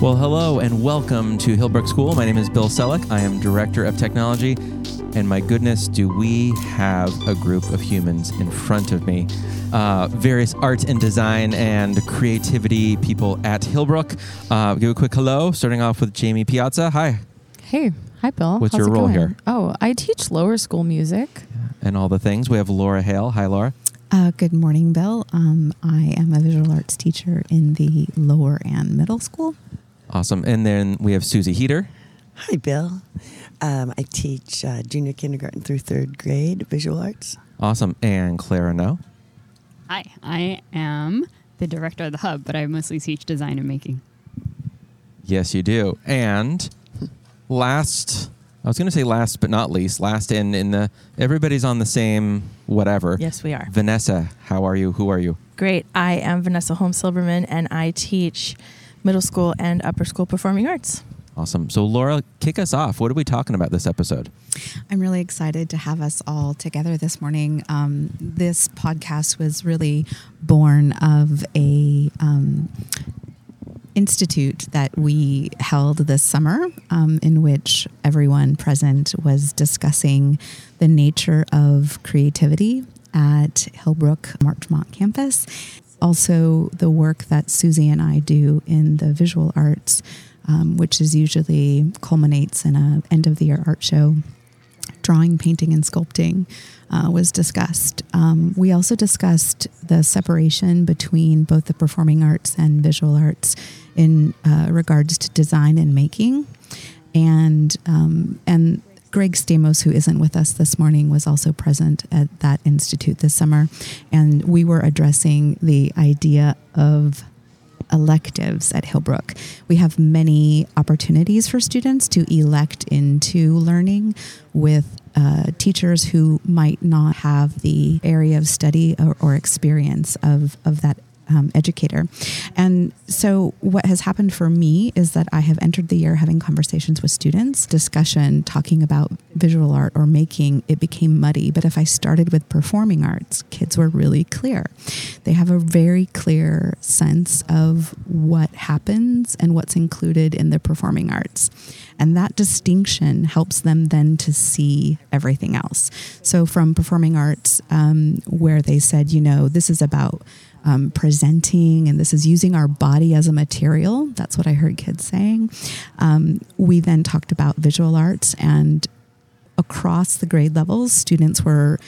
Well, hello and welcome to Hillbrook School. My name is Bill Selleck. I am Director of Technology. And my goodness, do we have a group of humans in front of me? Uh, various art and design and creativity people at Hillbrook. Uh, give a quick hello, starting off with Jamie Piazza. Hi. Hey, hi, Bill. What's How's your role going? here? Oh, I teach lower school music. And all the things. We have Laura Hale. Hi, Laura. Uh, good morning, Bill. Um, I am a visual arts teacher in the lower and middle school. Awesome. And then we have Susie Heater. Hi, Bill. Um, I teach uh, junior kindergarten through third grade visual arts. Awesome. And Clara No. Hi, I am the director of the hub, but I mostly teach design and making. Yes, you do. And last, I was going to say last but not least, last in in the everybody's on the same whatever. Yes, we are. Vanessa, how are you? Who are you? Great. I am Vanessa Holmes Silverman, and I teach middle school and upper school performing arts. Awesome. So Laura, kick us off. What are we talking about this episode? I'm really excited to have us all together this morning. Um, this podcast was really born of a um, institute that we held this summer, um, in which everyone present was discussing the nature of creativity at Hillbrook Marchmont campus. Also, the work that Susie and I do in the visual arts, um, which is usually culminates in a end of the year art show drawing, painting, and sculpting uh, was discussed. Um, we also discussed the separation between both the performing arts and visual arts in uh, regards to design and making, and um, and. Greg Stamos, who isn't with us this morning, was also present at that institute this summer, and we were addressing the idea of electives at Hillbrook. We have many opportunities for students to elect into learning with uh, teachers who might not have the area of study or, or experience of, of that um, educator. And so, what has happened for me is that I have entered the year having conversations with students, discussion, talking about visual art or making, it became muddy. But if I started with performing arts, kids were really clear. They have a very clear sense of what happens and what's included in the performing arts. And that distinction helps them then to see everything else. So, from performing arts, um, where they said, you know, this is about um, presenting and this is using our body as a material. That's what I heard kids saying. Um, we then talked about visual arts, and across the grade levels, students were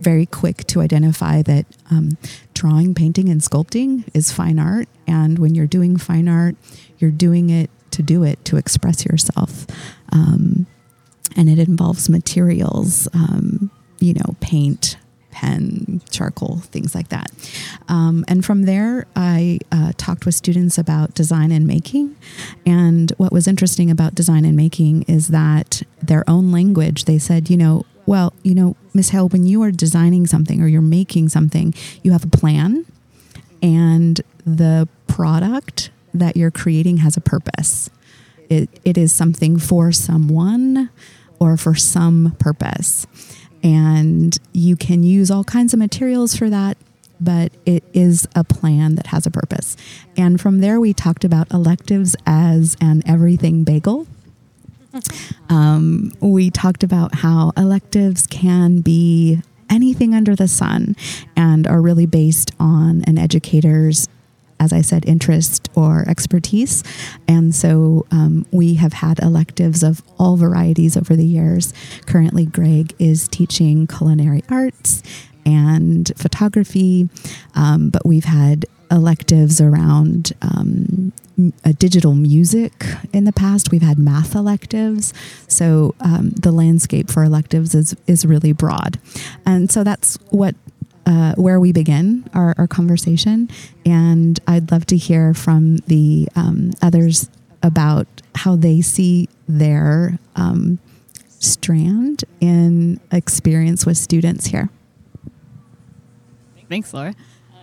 very quick to identify that um, drawing, painting, and sculpting is fine art. And when you're doing fine art, you're doing it to do it, to express yourself. Um, and it involves materials, um, you know, paint, pen, charcoal, things like that. Um, and from there, I uh, talked with students about design and making. And what was interesting about design and making is that their own language, they said, you know, well, you know, Miss Hale, when you are designing something or you're making something, you have a plan, and the product that you're creating has a purpose. It, it is something for someone or for some purpose. And you can use all kinds of materials for that, but it is a plan that has a purpose. And from there, we talked about electives as an everything bagel. Um, we talked about how electives can be anything under the sun and are really based on an educator's as I said, interest or expertise. And so um, we have had electives of all varieties over the years. Currently, Greg is teaching culinary arts and photography, um, but we've had electives around um, m- uh, digital music in the past. We've had math electives, so um, the landscape for electives is is really broad, and so that's what uh, where we begin our, our conversation. And I'd love to hear from the um, others about how they see their um, strand in experience with students here. Thanks, Laura.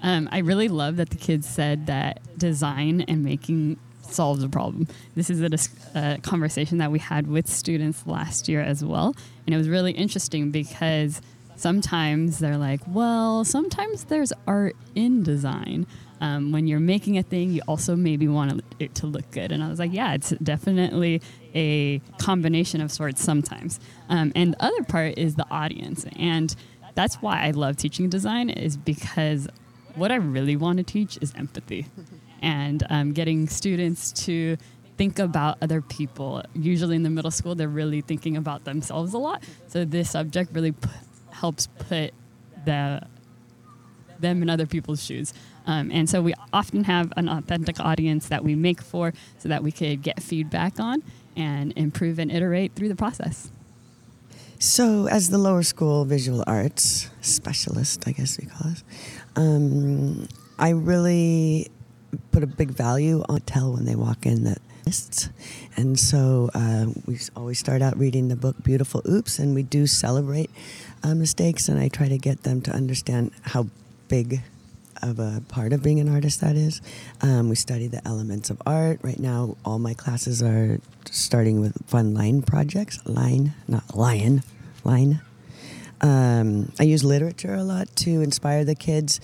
Um, I really love that the kids said that design and making solves a problem. This is a, a conversation that we had with students last year as well. And it was really interesting because sometimes they're like, well, sometimes there's art in design. Um, when you're making a thing, you also maybe want it to look good. And I was like, yeah, it's definitely a combination of sorts sometimes. Um, and the other part is the audience. And that's why I love teaching design is because what I really want to teach is empathy and um, getting students to think about other people. Usually in the middle school, they're really thinking about themselves a lot. So this subject really p- helps put the them in other people's shoes. Um, and so we often have an authentic audience that we make for so that we could get feedback on and improve and iterate through the process. So, as the lower school visual arts specialist, I guess we call us, um, I really put a big value on tell when they walk in that. And so uh, we always start out reading the book Beautiful Oops, and we do celebrate uh, mistakes, and I try to get them to understand how big of a part of being an artist that is. Um, we study the elements of art. Right now, all my classes are starting with fun line projects. Line, not lion, line. Um, I use literature a lot to inspire the kids.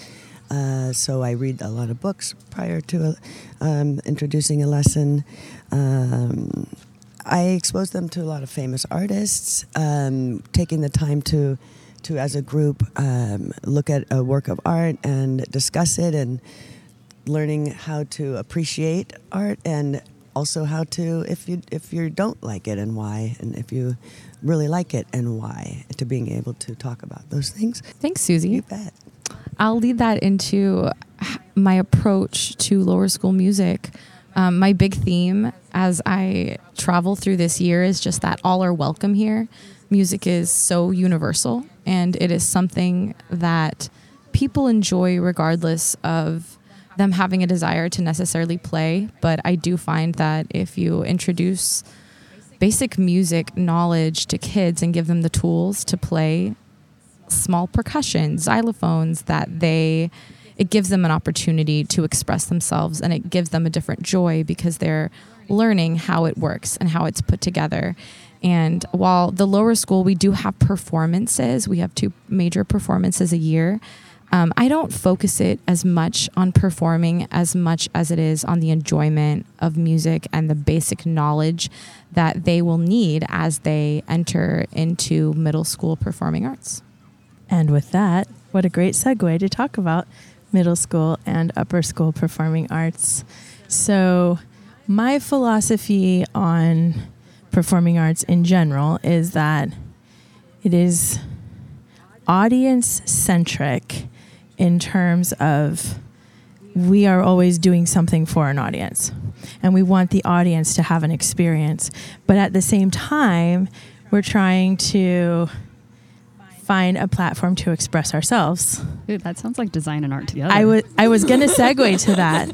Uh, so I read a lot of books prior to um, introducing a lesson. Um, I expose them to a lot of famous artists, um, taking the time to, to as a group, um, look at a work of art and discuss it, and learning how to appreciate art, and also how to if you if you don't like it and why, and if you really like it and why, to being able to talk about those things. Thanks, Susie. You bet. I'll lead that into my approach to lower school music. Um, my big theme as I travel through this year is just that all are welcome here. Music is so universal and it is something that people enjoy regardless of them having a desire to necessarily play. But I do find that if you introduce basic music knowledge to kids and give them the tools to play small percussion, xylophones that they it gives them an opportunity to express themselves and it gives them a different joy because they're learning how it works and how it's put together. And while the lower school, we do have performances, we have two major performances a year. Um, I don't focus it as much on performing as much as it is on the enjoyment of music and the basic knowledge that they will need as they enter into middle school performing arts. And with that, what a great segue to talk about middle school and upper school performing arts. So, my philosophy on performing arts in general is that it is audience centric in terms of we are always doing something for an audience and we want the audience to have an experience. But at the same time, we're trying to find a platform to express ourselves. Dude, that sounds like design and art together. I was I was going to segue to that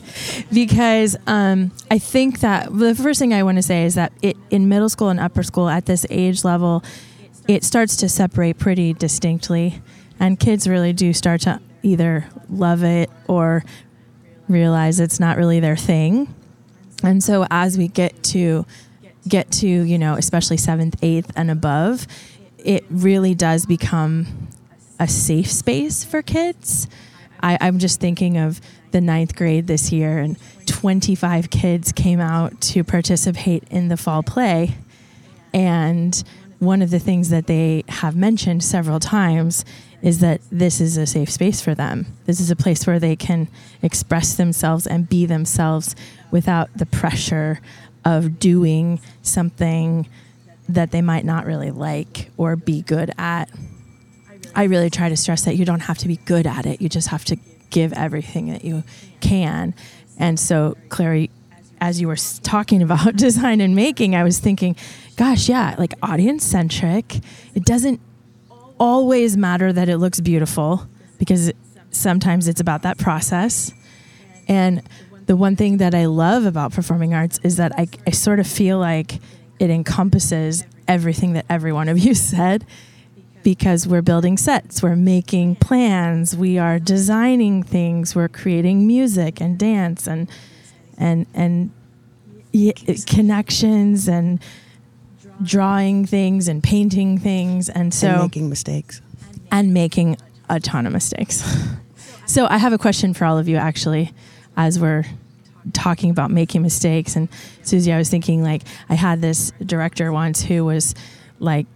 because um, I think that the first thing I want to say is that it, in middle school and upper school at this age level, it starts to separate pretty distinctly, and kids really do start to either love it or realize it's not really their thing. And so as we get to get to you know especially seventh, eighth, and above, it really does become a safe space for kids. I, I'm just thinking of the ninth grade this year, and 25 kids came out to participate in the fall play. And one of the things that they have mentioned several times is that this is a safe space for them. This is a place where they can express themselves and be themselves without the pressure of doing something that they might not really like or be good at. I really try to stress that you don't have to be good at it. You just have to give everything that you can. And so, Clary, as you were talking about design and making, I was thinking, gosh, yeah, like audience centric. It doesn't always matter that it looks beautiful because sometimes it's about that process. And the one thing that I love about performing arts is that I, I sort of feel like it encompasses everything that every one of you said because we're building sets, we're making plans, we are designing things, we're creating music and dance and and and y- connections and drawing things and painting things and so and making mistakes. and making a ton of mistakes. so I have a question for all of you actually as we're talking about making mistakes. And Susie I was thinking like I had this director once who was like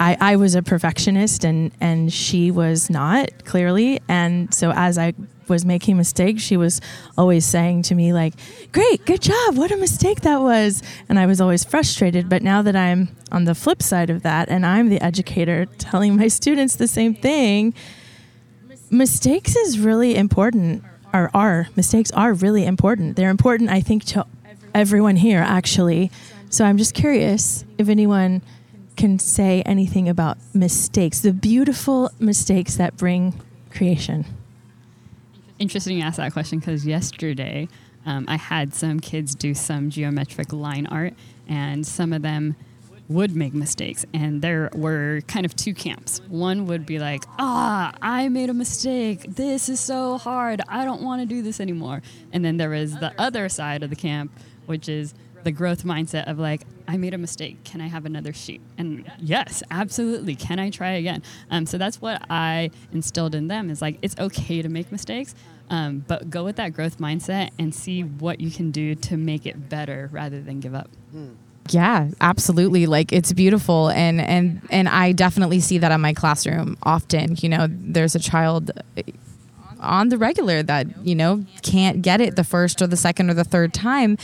I, I was a perfectionist and and she was not clearly. And so as I was making mistakes she was always saying to me like great good job. What a mistake that was. And I was always frustrated. But now that I'm on the flip side of that and I'm the educator telling my students the same thing mistakes is really important or are mistakes are really important they're important I think to everyone here actually so I'm just curious if anyone can say anything about mistakes, the beautiful mistakes that bring creation. Interesting you ask that question because yesterday um, I had some kids do some geometric line art, and some of them would make mistakes. And there were kind of two camps. One would be like, ah, I made a mistake. This is so hard. I don't want to do this anymore. And then there was the other side of the camp, which is, the growth mindset of like i made a mistake can i have another sheet and yes absolutely can i try again um, so that's what i instilled in them is like it's okay to make mistakes um, but go with that growth mindset and see what you can do to make it better rather than give up yeah absolutely. Like it's beautiful. And and and i definitely see that in my classroom often. You know there's a child on the regular that you know can't get it the first or the second or the third time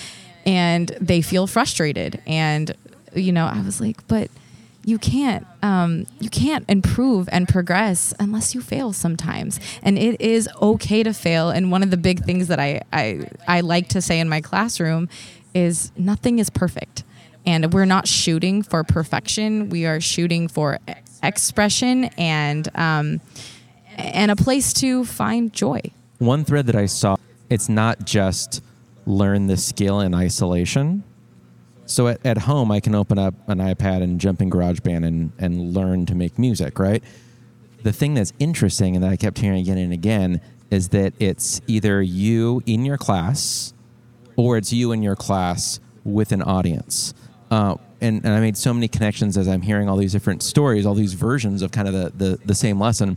and they feel frustrated. And you know, I was like, but you can't um, you can't improve and progress unless you fail sometimes. And it is okay to fail. And one of the big things that I, I i like to say in my classroom is nothing is perfect and we're not shooting for perfection we are shooting for expression and um, and a place to find joy one thread that i saw it's not just learn the skill in isolation. So at, at home, I can open up an iPad and jump in GarageBand and, and learn to make music, right? The thing that's interesting and that I kept hearing again and again is that it's either you in your class or it's you in your class with an audience. Uh, and, and I made so many connections as I'm hearing all these different stories, all these versions of kind of the, the, the same lesson.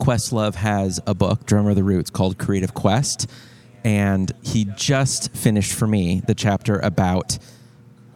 Questlove has a book, Drummer of the Roots, called Creative Quest. And he just finished for me the chapter about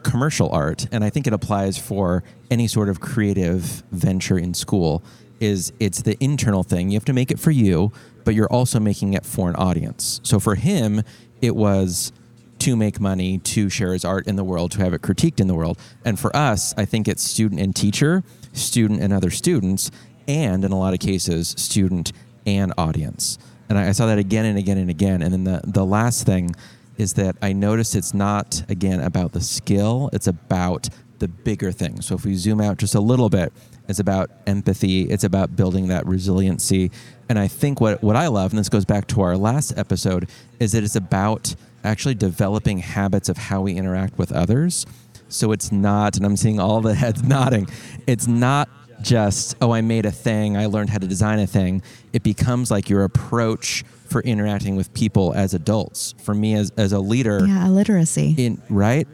commercial art. And i think it applies for any sort of creative venture in school is it's the internal thing. You have to make it for you but you're also making it for an audience. So for him it was to make money to share his art in the world to have it critiqued in the world and for us i think it's student and teacher student and other students and in a lot of cases student and audience and I, I saw that again and again and again. And then the the last thing is that I noticed it's not again about the skill; it's about the bigger thing. So if we zoom out just a little bit, it's about empathy. It's about building that resiliency. And I think what what I love, and this goes back to our last episode, is that it's about actually developing habits of how we interact with others. So it's not, and I'm seeing all the heads nodding. It's not just, oh, I made a thing, I learned how to design a thing. It becomes like your approach for interacting with people as adults. For me as, as a leader. Yeah, literacy. In, right?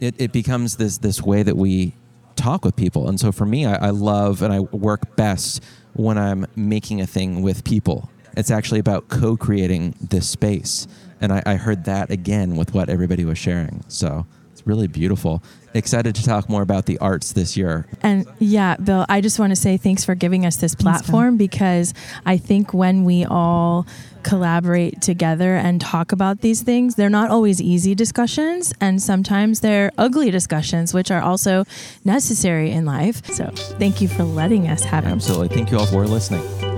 It, it becomes this, this way that we talk with people. And so for me, I, I love and I work best when I'm making a thing with people. It's actually about co creating this space. And I, I heard that again with what everybody was sharing. So it's really beautiful excited to talk more about the arts this year. And yeah, Bill, I just want to say thanks for giving us this platform because I think when we all collaborate together and talk about these things, they're not always easy discussions and sometimes they're ugly discussions, which are also necessary in life. So thank you for letting us have it. Absolutely. Thank you all for listening.